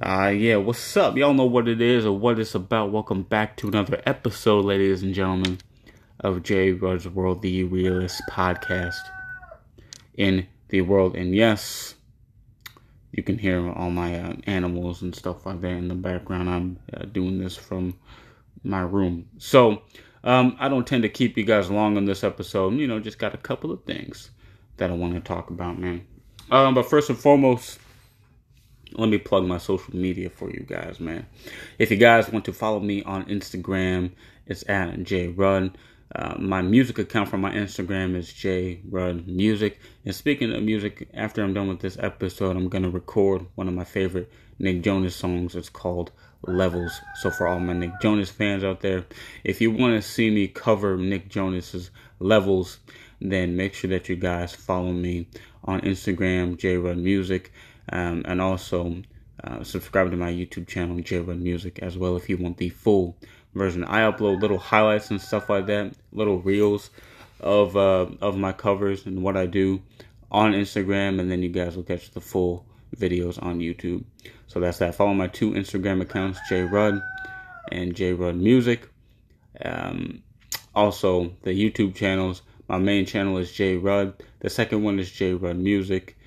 Uh, yeah, what's up? Y'all know what it is or what it's about. Welcome back to another episode, ladies and gentlemen, of J. Rudd's World, the realist podcast in the world. And yes, you can hear all my uh, animals and stuff like that in the background. I'm uh, doing this from my room. So, um, I don't tend to keep you guys long on this episode. You know, just got a couple of things that I want to talk about, man. Um, but first and foremost, let me plug my social media for you guys, man. If you guys want to follow me on Instagram, it's at J Rudd. Uh, my music account for my Instagram is J Rudd Music. And speaking of music, after I'm done with this episode, I'm gonna record one of my favorite Nick Jonas songs. It's called Levels. So for all my Nick Jonas fans out there, if you want to see me cover Nick Jonas's Levels, then make sure that you guys follow me on Instagram, J Rudd Music um, and also uh, subscribe to my YouTube channel, J Rudd Music, as well if you want the full version. I upload little highlights and stuff like that, little reels of uh, of my covers and what I do on Instagram, and then you guys will catch the full videos on YouTube. So that's that. Follow my two Instagram accounts, J Rudd and J Rudd Music. Um, also, the YouTube channels. My main channel is J Rudd. The second one is J Rudd Music.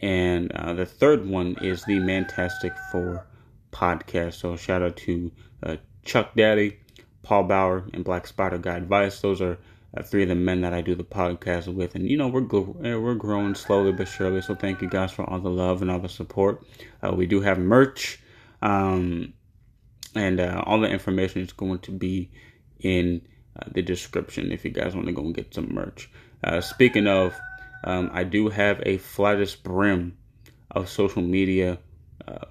And uh, the third one is the Mantastic Four podcast. So shout out to uh, Chuck Daddy, Paul Bauer, and Black Spider Guy Advice. Those are uh, three of the men that I do the podcast with. And you know we're go- we're growing slowly but surely. So thank you guys for all the love and all the support. Uh, we do have merch, um, and uh, all the information is going to be in uh, the description if you guys want to go and get some merch. speaking of um, I do have a flattest brim of social media. Uh,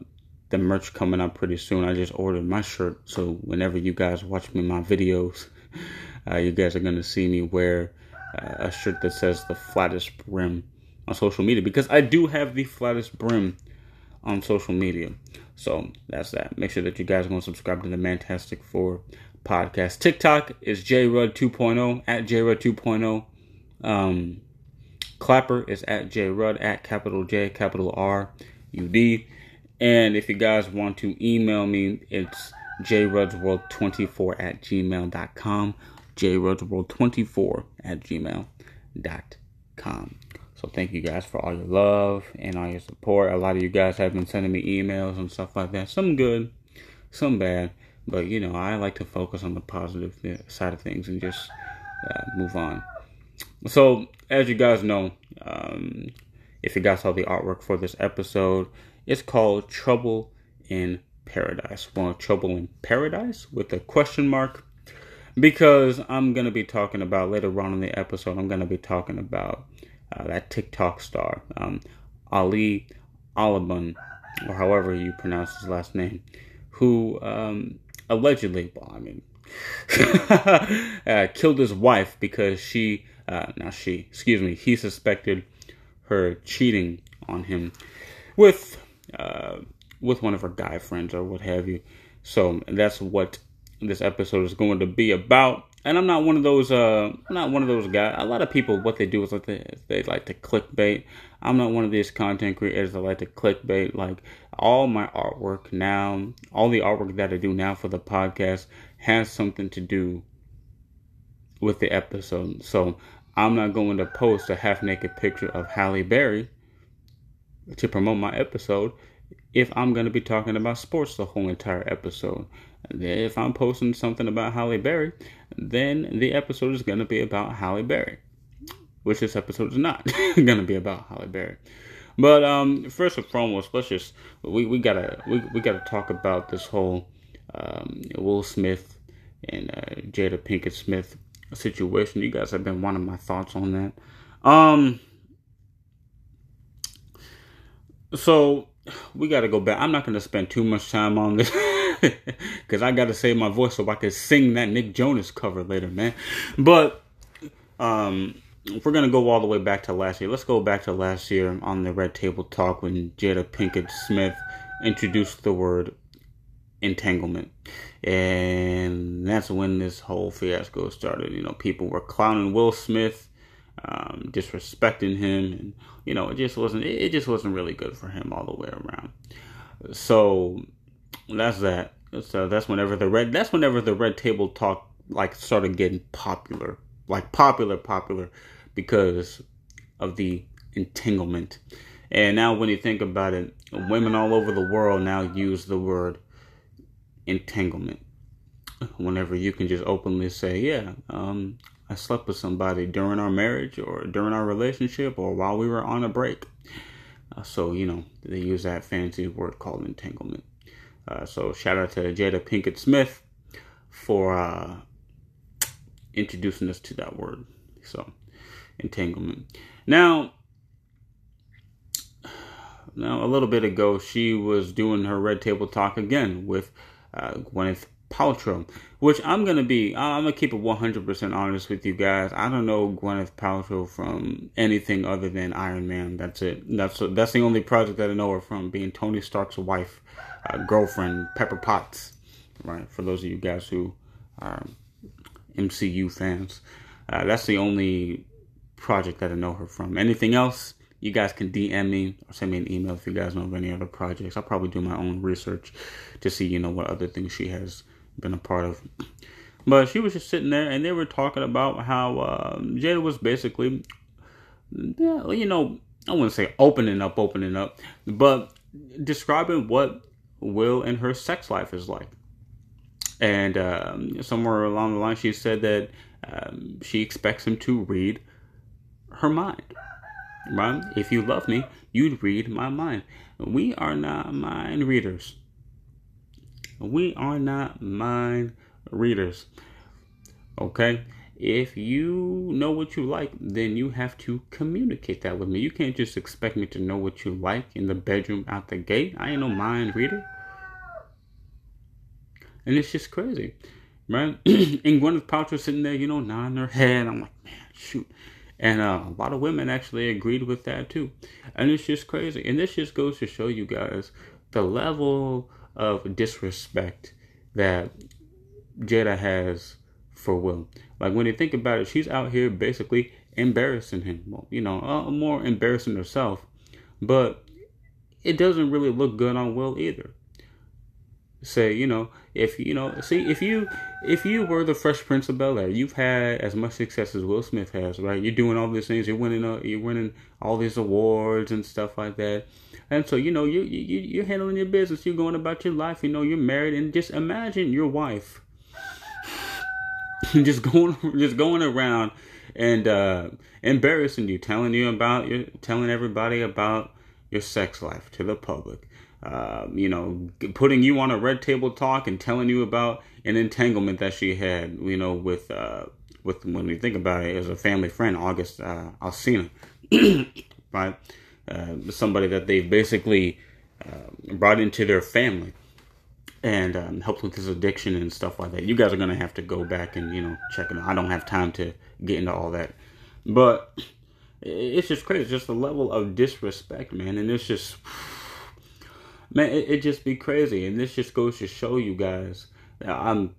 the merch coming up pretty soon. I just ordered my shirt, so whenever you guys watch me my videos, uh, you guys are gonna see me wear uh, a shirt that says the flattest brim on social media because I do have the flattest brim on social media. So that's that. Make sure that you guys are gonna subscribe to the Mantastic Four podcast. TikTok is JRud 2.0 at JRud 2.0. Um, Clapper is at J Rudd at capital J capital R U D. And if you guys want to email me, it's jrudsworld24 at gmail.com. jrudsworld24 at gmail.com. So thank you guys for all your love and all your support. A lot of you guys have been sending me emails and stuff like that. Some good, some bad. But you know, I like to focus on the positive side of things and just uh, move on. So, as you guys know, um, if you guys saw the artwork for this episode, it's called Trouble in Paradise. Well, Trouble in Paradise with a question mark. Because I'm going to be talking about later on in the episode, I'm going to be talking about uh, that TikTok star, um, Ali Alaban, or however you pronounce his last name, who um, allegedly, well, I mean, uh, killed his wife because she uh, now she, excuse me, he suspected her cheating on him with uh, with one of her guy friends or what have you. So that's what this episode is going to be about. And I'm not one of those. Uh, I'm not one of those guys. A lot of people, what they do is like they, they like to clickbait. I'm not one of these content creators that like to clickbait. Like all my artwork now, all the artwork that I do now for the podcast has something to do with the episode. So I'm not going to post a half naked picture of Halle Berry to promote my episode if I'm going to be talking about sports the whole entire episode. If I'm posting something about Halle Berry, then the episode is going to be about Halle Berry, which this episode is not going to be about Halle Berry. But um, first and foremost, let's just we, we gotta we, we gotta talk about this whole um, Will Smith and uh, Jada Pinkett Smith situation. You guys have been wanting my thoughts on that. Um, so we got to go back. I'm not going to spend too much time on this because I got to save my voice so I can sing that Nick Jonas cover later, man. But um, we're gonna go all the way back to last year, let's go back to last year on the Red Table Talk when Jada Pinkett Smith introduced the word entanglement. And that's when this whole fiasco started. You know, people were clowning Will Smith, um, disrespecting him, and you know, it just wasn't it just wasn't really good for him all the way around. So that's that. So that's whenever the red that's whenever the red table talk like started getting popular. Like popular popular because of the entanglement. And now when you think about it, women all over the world now use the word entanglement. Whenever you can just openly say, yeah, um, I slept with somebody during our marriage or during our relationship or while we were on a break. Uh, so, you know, they use that fancy word called entanglement. Uh, so, shout out to Jada Pinkett Smith for uh, introducing us to that word. So, entanglement. Now, now a little bit ago, she was doing her red table talk again with uh, Gwyneth Paltrow, which I'm gonna be. I'm gonna keep it 100% honest with you guys. I don't know Gwyneth Paltrow from anything other than Iron Man. That's it. That's that's the only project that I know her from, being Tony Stark's wife, uh, girlfriend, Pepper Potts. Right. For those of you guys who are MCU fans, uh, that's the only project that I know her from. Anything else? You guys can DM me or send me an email if you guys know of any other projects. I'll probably do my own research to see, you know, what other things she has been a part of. But she was just sitting there, and they were talking about how uh, Jada was basically, you know, I wouldn't say opening up, opening up, but describing what Will and her sex life is like. And um, somewhere along the line, she said that um, she expects him to read her mind. Right? If you love me, you'd read my mind. We are not mind readers. We are not mind readers. Okay? If you know what you like, then you have to communicate that with me. You can't just expect me to know what you like in the bedroom out the gate. I ain't no mind reader. And it's just crazy, right? and Gwyneth Paltrow sitting there, you know, nodding her head. I'm like, man, shoot. And uh, a lot of women actually agreed with that too. And it's just crazy. And this just goes to show you guys the level of disrespect that Jada has for Will. Like when you think about it, she's out here basically embarrassing him. Well, you know, uh, more embarrassing herself. But it doesn't really look good on Will either say, you know, if you know, see, if you if you were the Fresh Prince of Bel Air, you've had as much success as Will Smith has, right? You're doing all these things, you're winning, uh, you're winning all these awards and stuff like that, and so you know, you you you're handling your business, you're going about your life, you know, you're married, and just imagine your wife just going just going around and uh, embarrassing you, telling you about your telling everybody about your sex life to the public. Uh, you know, putting you on a red table talk and telling you about an entanglement that she had, you know, with uh, with when we think about it, as a family friend, August uh, Alsina, right? Uh, somebody that they've basically uh, brought into their family and um, helped with his addiction and stuff like that. You guys are gonna have to go back and you know check it. out. I don't have time to get into all that, but it's just crazy. It's just the level of disrespect, man, and it's just man, it, it just be crazy. And this just goes to show you guys that I'm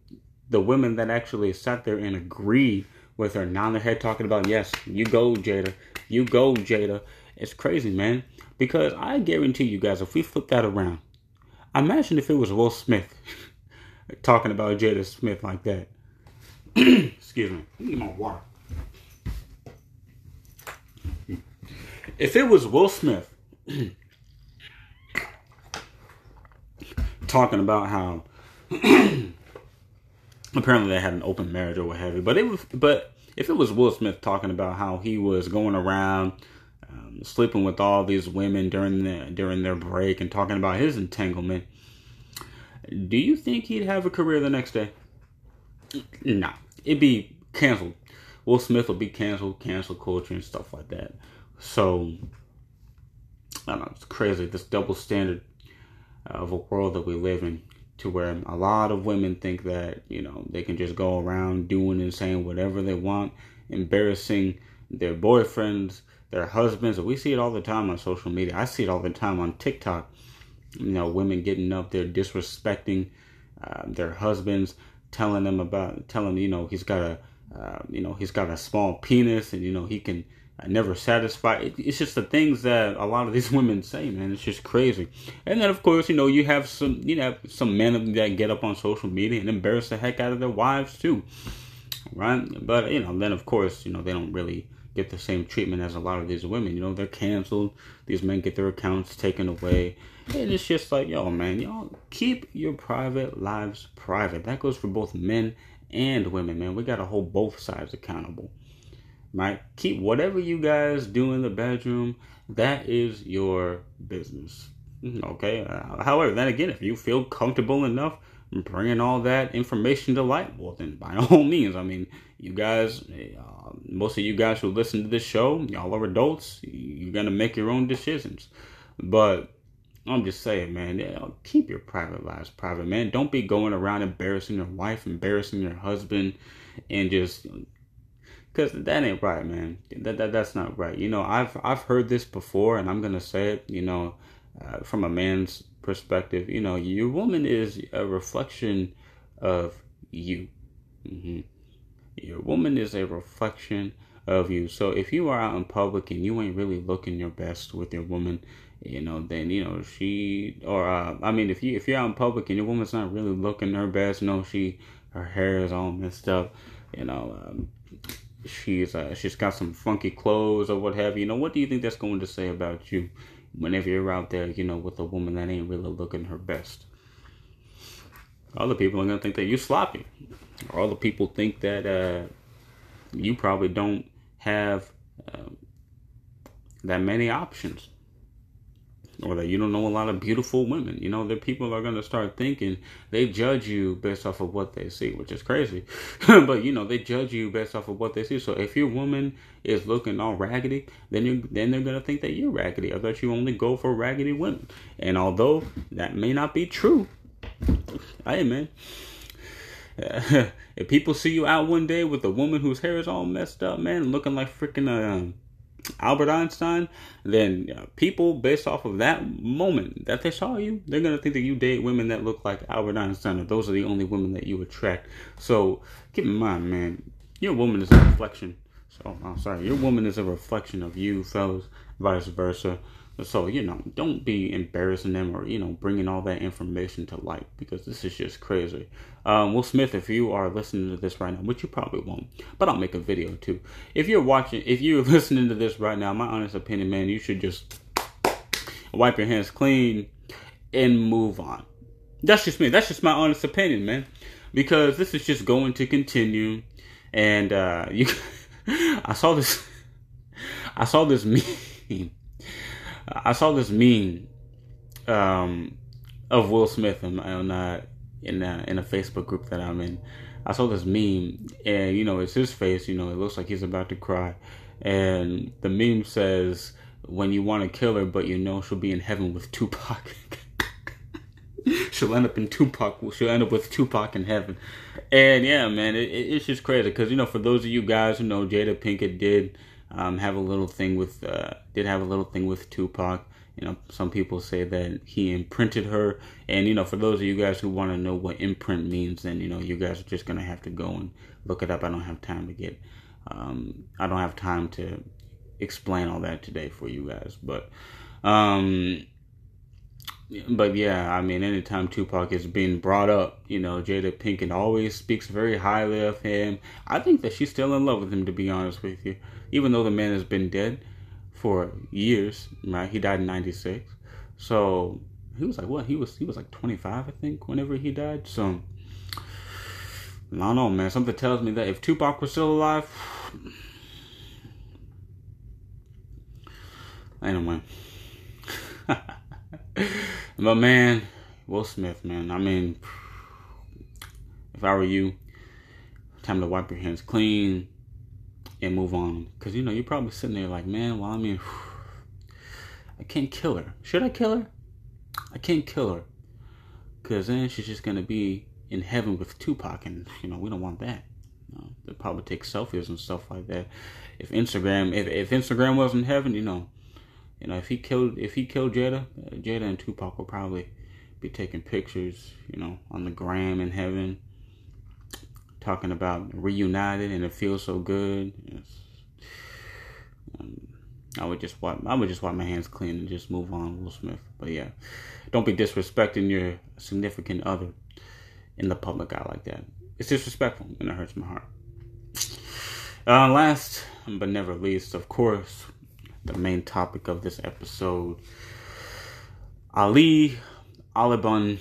the women that actually sat there and agreed with her, nodding their head, talking about, yes, you go, Jada, you go, Jada. It's crazy, man. Because I guarantee you guys, if we flip that around, imagine if it was Will Smith talking about Jada Smith like that. Excuse me. Need my water. If it was Will Smith talking about how apparently they had an open marriage or what have you. But it was, but if it was Will Smith talking about how he was going around um, sleeping with all these women during the during their break and talking about his entanglement, do you think he'd have a career the next day? Nah, it'd be canceled. Will Smith will be canceled, cancel culture and stuff like that. So I don't know, it's crazy. This double standard of a world that we live in to where a lot of women think that you know they can just go around doing and saying whatever they want embarrassing their boyfriends their husbands. We see it all the time on social media. I see it all the time on tiktok. You know women getting up there disrespecting uh, their husbands telling them about telling you know he's got a uh, you know he's got a small penis and you know he can never satisfied. It's just the things that a lot of these women say, man. It's just crazy. And then, of course, you know, you have some, you know, some men that get up on social media and embarrass the heck out of their wives too, right? But you know, then of course, you know, they don't really get the same treatment as a lot of these women. You know, they're canceled. These men get their accounts taken away. And it's just like, yo, man, y'all keep your private lives private. That goes for both men and women, man. We got to hold both sides accountable right? Keep whatever you guys do in the bedroom, that is your business. Okay. Uh, however, then again, if you feel comfortable enough bringing all that information to light, well, then by all means, I mean, you guys, uh, most of you guys who listen to this show, y'all are adults. You're gonna make your own decisions, but. I'm just saying, man, keep your private lives private, man. Don't be going around embarrassing your wife, embarrassing your husband, and just because that ain't right, man. That, that that's not right. You know, I've I've heard this before, and I'm gonna say it. You know, uh, from a man's perspective, you know, your woman is a reflection of you. Mm-hmm. Your woman is a reflection of you. So if you are out in public and you ain't really looking your best with your woman, you know, then you know she or uh, I mean, if you if you're out in public and your woman's not really looking her best, know, she her hair is all messed up, you know. Um, she's uh, she's got some funky clothes or what have you. You know, what do you think that's going to say about you whenever you're out there, you know, with a woman that ain't really looking her best? Other people are gonna think that you're sloppy, or other people think that uh, you probably don't have uh, that many options or that you don't know a lot of beautiful women. You know, that people are going to start thinking they judge you based off of what they see, which is crazy. but you know, they judge you based off of what they see. So if your woman is looking all raggedy, then you then they're going to think that you're raggedy or that you only go for raggedy women. And although that may not be true, hey man. if people see you out one day with a woman whose hair is all messed up, man, looking like freaking um, Albert Einstein, then people, based off of that moment that they saw you, they're gonna think that you date women that look like Albert Einstein, or those are the only women that you attract. So keep in mind, man, your woman is a reflection. So I'm sorry, your woman is a reflection of you, fellas, vice versa. So, you know, don't be embarrassing them or, you know, bringing all that information to light because this is just crazy. Um, Will Smith, if you are listening to this right now, which you probably won't, but I'll make a video too. If you're watching, if you're listening to this right now, my honest opinion, man, you should just wipe your hands clean and move on. That's just me. That's just my honest opinion, man. Because this is just going to continue. And, uh, you, I saw this, I saw this meme I saw this meme um, of Will Smith on uh, in uh, in a Facebook group that I'm in. I saw this meme, and you know, it's his face. You know, it looks like he's about to cry, and the meme says, "When you want to kill her, but you know she'll be in heaven with Tupac." she'll end up in Tupac. She'll end up with Tupac in heaven, and yeah, man, it, it's just crazy because you know, for those of you guys who know, Jada Pinkett did um, have a little thing with uh, did have a little thing with Tupac. You know, some people say that he imprinted her, and you know, for those of you guys who want to know what imprint means, then you know, you guys are just gonna have to go and look it up. I don't have time to get, um, I don't have time to explain all that today for you guys, but, um, but yeah, I mean, anytime Tupac is being brought up, you know, Jada Pinkett always speaks very highly of him. I think that she's still in love with him, to be honest with you even though the man has been dead for years, right? He died in '96, so he was like what? He was he was like 25, I think, whenever he died. So I don't know, man. Something tells me that if Tupac was still alive, anyway. but man, Will Smith, man. I mean, if I were you, time to wipe your hands clean and move on. Because, you know, you're probably sitting there like, man, well, I mean, I can't kill her. Should I kill her? I can't kill her. Because then she's just to be in heaven with Tupac, and, you know, we don't want that. You they'll probably take selfies and stuff like that. If Instagram, if, if Instagram wasn't heaven, you know, you know, if he killed, if he killed Jada, uh, Jada and Tupac will probably be taking pictures, you know, on the gram in heaven talking about reunited and it feels so good. Um, I would just wipe. I would just wipe my hands clean and just move on, Will Smith. But yeah, don't be disrespecting your significant other in the public eye like that. It's disrespectful and it hurts my heart. Uh, last but never least, of course, the main topic of this episode Ali Alibun.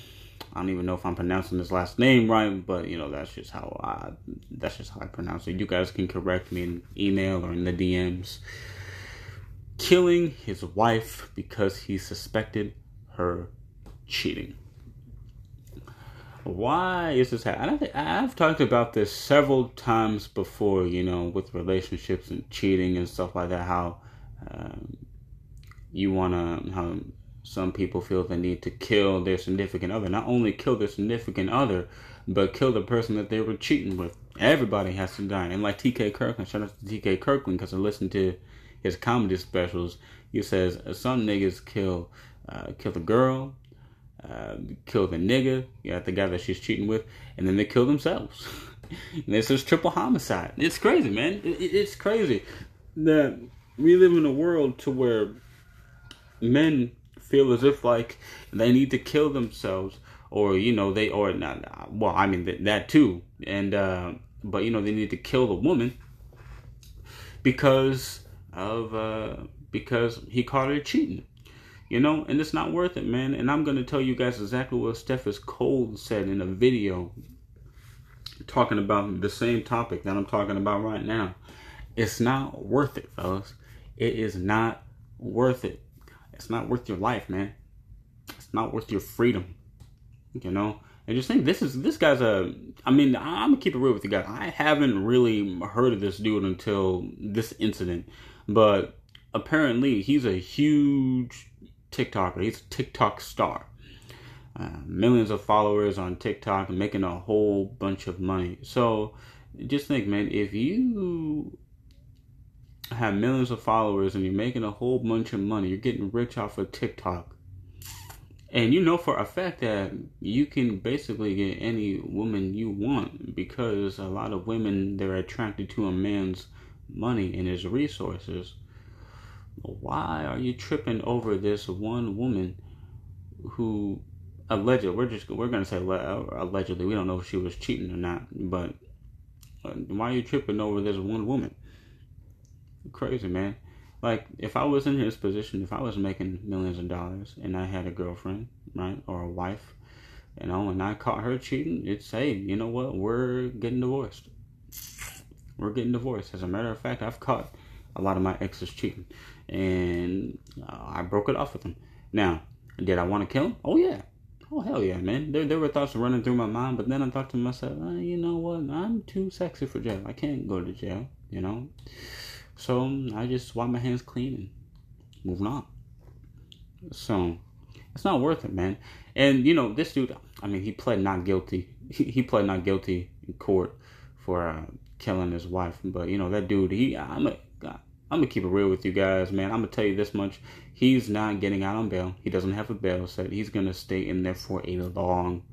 I don't even know if I'm pronouncing his last name right, but you know that's just how I that's just how I pronounce it. You guys can correct me in email or in the DMs. Killing his wife because he suspected her cheating. Why is this happening? I've talked about this several times before, you know, with relationships and cheating and stuff like that. How um, you want to, how some people feel the need to kill their significant other. Not only kill their significant other, but kill the person that they were cheating with. Everybody has to die. And like TK Kirkland, shout out to TK Kirkland because I listened to his comedy specials. He says some niggas kill uh, kill the girl, uh, kill the nigga, yeah, the guy that she's cheating with, and then they kill themselves. and this is triple homicide. It's crazy, man. It, it, it's crazy that we live in a world to where men feel as if like they need to kill themselves or you know they or not well i mean that, too. And uh, but you know they need to kill the woman because of uh because he caught her cheating you know? And it's not worth it man. And i'm gonna tell you guys exactly what Steffes Cole said in a video talking about the same topic that i'm talking about right now. It's not worth it fellas it is not worth it it's not worth your life, man. It's not worth your freedom. You know? And just think this is this guy's a I mean, I'm gonna keep it real with you guys. I haven't really heard of this dude until this incident. But apparently he's a huge TikToker. He's a TikTok star. Uh, millions of followers on TikTok making a whole bunch of money. So just think, man, if you have millions of followers and you're making a whole bunch of money. You're getting rich off of TikTok. And you know for a fact that you can basically get any woman you want because a lot of women they're attracted to a man's money and his resources. Why are you tripping over this one woman who allegedly we're just we're gonna say allegedly we don't know if she was cheating or not, but uh, why are you tripping over this one woman? Crazy, man. Like, if I was in his position, if I was making millions of dollars and I had a girlfriend, right, or a wife, you know, and I caught her cheating, it's, hey, you know what? We're getting divorced. We're getting divorced. As a matter of fact, I've caught a lot of my exes cheating, and uh, I broke it off with them. Now, did I want to kill him? Oh, yeah. Oh, hell yeah, man. There, there were thoughts running through my mind, but then I thought to myself, oh, you know what? I'm too sexy for jail. I can't go to jail, you know? So I just wipe my hands clean and moving on. So it's not worth it, man. And you know, this dude, I mean, he pled not guilty. He, he pled not guilty in court for uh, killing his wife. But you know, that dude, he, I'm a, I'm gonna keep it real with you guys, man. I'm gonna tell you this much: he's not getting out on bail. He doesn't have a bail set. He's gonna stay in there for a long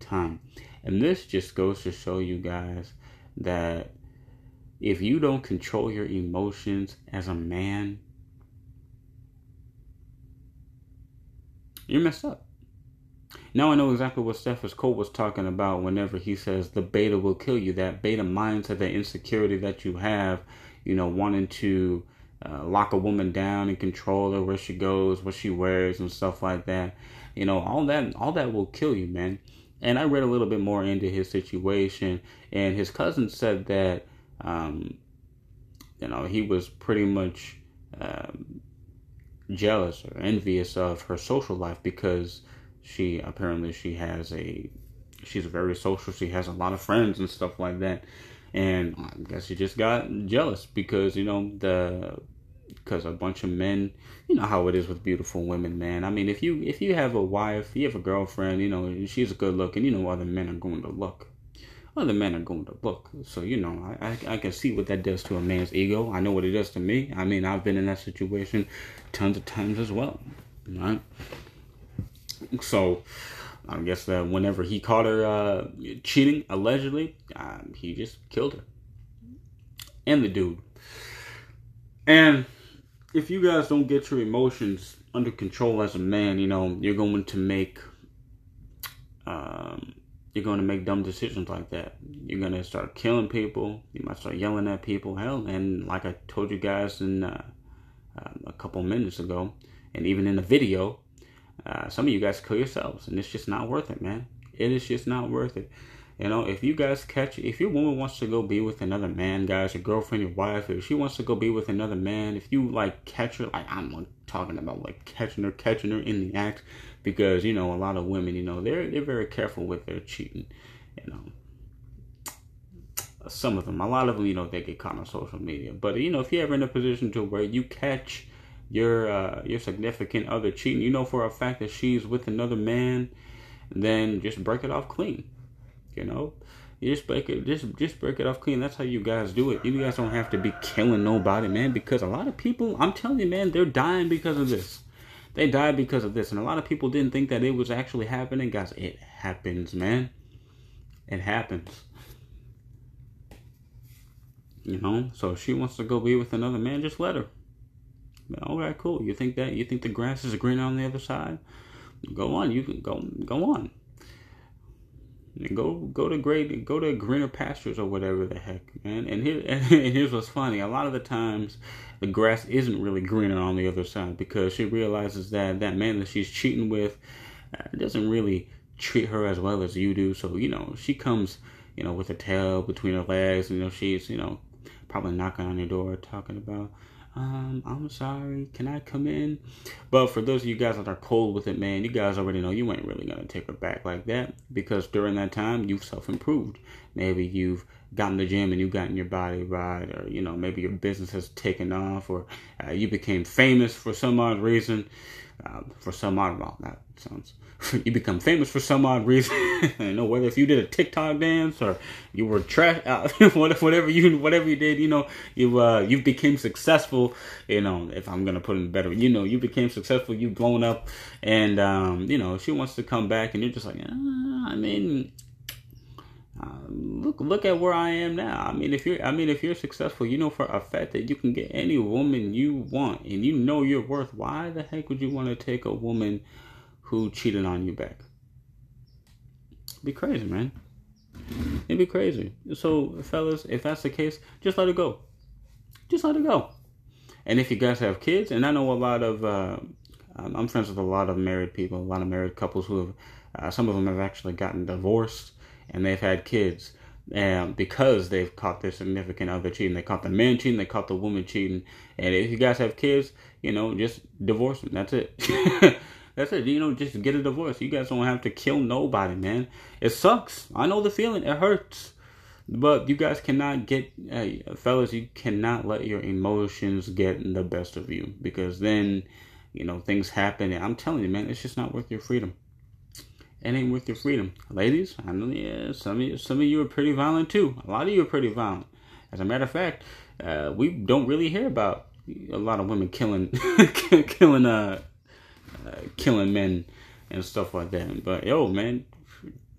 time. And this just goes to show you guys that if you don't control your emotions as a man, you're messed up. Now I know exactly what Steffes Cole was talking about whenever he says the beta will kill you. That beta mindset, that insecurity that you have, you know, wanting to uh, lock a woman down and control her where she goes, what she wears, and stuff like that. You know, all that, all that will kill you, man. And I read a little bit more into his situation, and his cousin said that um, you know, he was pretty much um, jealous or envious of her social life because she apparently she has a she's very social. She has a lot of friends and stuff like that. And I guess she just got jealous because you know the because a bunch of men, you know how it is with beautiful women, man. I mean, if you if you have a wife, you have a girlfriend, you know she's good looking, you know other men are going to look other men are going to book. So, you know, I, I, I, can see what that does to a man's ego. I know what it does to me. I mean, I've been in that situation tons of times as well. Right? So, I guess that whenever he caught her uh, cheating, allegedly, um, he just killed her. And the dude. And if you guys don't get your emotions under control as a man, you know, you're going to make um, you're going to make dumb decisions like that. You're going to start killing people. You might start yelling at people. Hell, and like I told you guys in uh, uh, a couple minutes ago, and even in the video, uh, some of you guys kill yourselves, and it's just not worth it, man. It is just not worth it. You know, if you guys catch, if your woman wants to go be with another man, guys, your girlfriend, your wife, if she wants to go be with another man, if you like catch her, like I'm talking about like catching her, catching her in the act, because you know a lot of women, you know, they're they're very careful with their cheating, you know. Some of them, a lot of them, you know, they get caught on social media. But you know, if you're ever in a position to where you catch your uh, your significant other cheating, you know for a fact that she's with another man, then just break it off clean you know, you just break it, just just break it off clean. That's how you guys do it. You guys don't have to be killing nobody, man. Because a lot of people, I'm telling you, man, they're dying because of this. They died because of this, and a lot of people didn't think that it was actually happening, guys. It happens, man. It happens. You know, so if she wants to go be with another man, just let her. All right, cool. You think that you think the grass is greener on the other side? Go on. You can go go on. Go go to great go to greener pastures or whatever the heck, man. And here and here's what's funny. A lot of the times the grass isn't really greener on the other side because she realizes that that man that she's cheating with uh, doesn't really treat her as well as you do. So, you know, she comes, you know, with her tail between her legs, you know, she's, you know, probably knocking on your door talking about um, I'm sorry, can I come in? But for those of you guys that are cold with it, man, you guys already know you ain't really gonna take her back like that because during that time you've self improved. Maybe you've gotten the gym and you've gotten your body right, or you know, maybe your business has taken off, or uh, you became famous for some odd reason. Uh, for some odd, well, that sounds you become famous for some odd reason. you know, whether if you did a TikTok dance or you were trash, uh, whatever you whatever you did, you know, you uh, you became successful. You know, if I'm gonna put it better, you know, you became successful. You've blown up, and um, you know, she wants to come back, and you're just like, ah, I mean. Uh, look, look at where I am now. I mean, if you're, I mean, if you're successful, you know for a fact that you can get any woman you want, and you know your worth. Why the heck would you want to take a woman who cheated on you back. Be crazy, man. It'd be crazy. So, fellas, if that's the case, just let it go. Just let it go. And if you guys have kids, and I know a lot of, uh, I'm friends with a lot of married people, a lot of married couples who have, uh, some of them have actually gotten divorced and they've had kids. And because they've caught their significant other cheating, they caught the man cheating, they caught the woman cheating. And if you guys have kids, you know, just divorce them. That's it. That's it. You know, just get a divorce. You guys don't have to kill nobody, man. It sucks. I know the feeling. It hurts. But you guys cannot get, hey, fellas, you cannot let your emotions get the best of you because then, you know, things happen. And I'm telling you, man, it's just not worth your freedom. It ain't worth your freedom. Ladies, I know, yeah, some of you, some of you are pretty violent too. A lot of you are pretty violent. As a matter of fact, uh, we don't really hear about a lot of women killing, killing, uh, uh, killing men and stuff like that. But yo, man,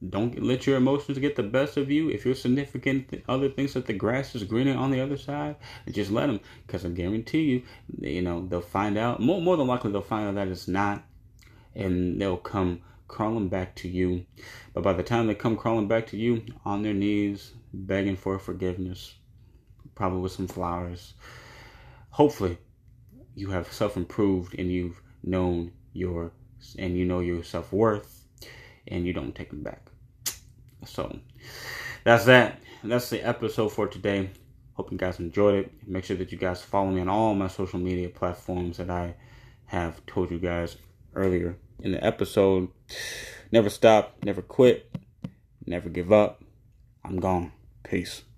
don't let your emotions get the best of you. If your significant other thinks that the grass is greener on the other side, just let them. Because I guarantee you, you know, they'll find out. More, more than likely, they'll find out that it's not, and they'll come crawling back to you. But by the time they come crawling back to you, on their knees, begging for forgiveness, probably with some flowers. Hopefully, you have self improved and you've known your and you know your self worth and you don't take them back. So that's that. That's the episode for today. Hope you guys enjoyed it. Make sure that you guys follow me on all my social media platforms that I have told you guys earlier in the episode. Never stop, never quit, never give up. I'm gone. Peace.